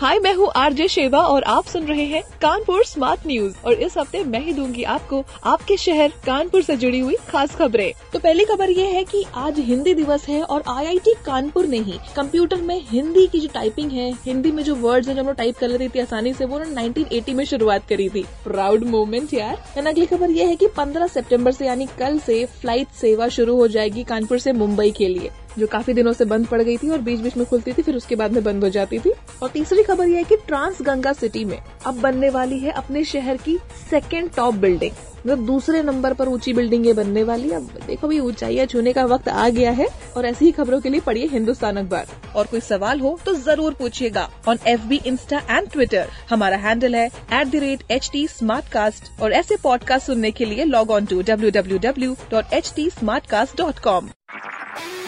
हाय मैं हूँ आरजे शेवा और आप सुन रहे हैं कानपुर स्मार्ट न्यूज़ और इस हफ़्ते मैं ही दूँगी आपको आपके शहर कानपुर से जुड़ी हुई खास खबरें। तो पहली खबर ये है कि आज हिंदी दिवस है और आईआईटी कानपुर ने ही कंप्यूटर में हिंदी की जो टाइपिंग है, हिंदी में जो वर्ड्स हैं जो हम लोग टाइप कर लेते थे आसानी से, वो उन्होंने 1980 में शुरुआत करी थी। प्राउड मोमेंट यार। एंड अगली खबर ये है की पंद्रह सितंबर से यानी कल से फ़्लाइट सेवा शुरू हो जाएगी कानपुर ऐसी मुंबई के लिए, जो काफ़ी दिनों से बंद पड़ गई थी और बीच बीच में खुलती थी, फिर उसके बाद में बंद हो जाती थी। और तीसरी खबर यह है कि ट्रांस गंगा सिटी में अब बनने वाली है अपने शहर की सेकेंड टॉप बिल्डिंग मतलब दूसरे नंबर पर ऊँची बिल्डिंग बनने वाली अब देखो भाई ऊंचाइयाँ छूने का वक्त आ गया है और ऐसी ही खबरों के लिए पढ़िए हिंदुस्तान अखबार। और कोई सवाल हो तो ज़रूर पूछिएगा on F B insta and Twitter हमारा हैंडल है at the rate H T smart cast और ऐसे पॉडकास्ट सुनने के लिए log on to W W W dot H T smart cast dot com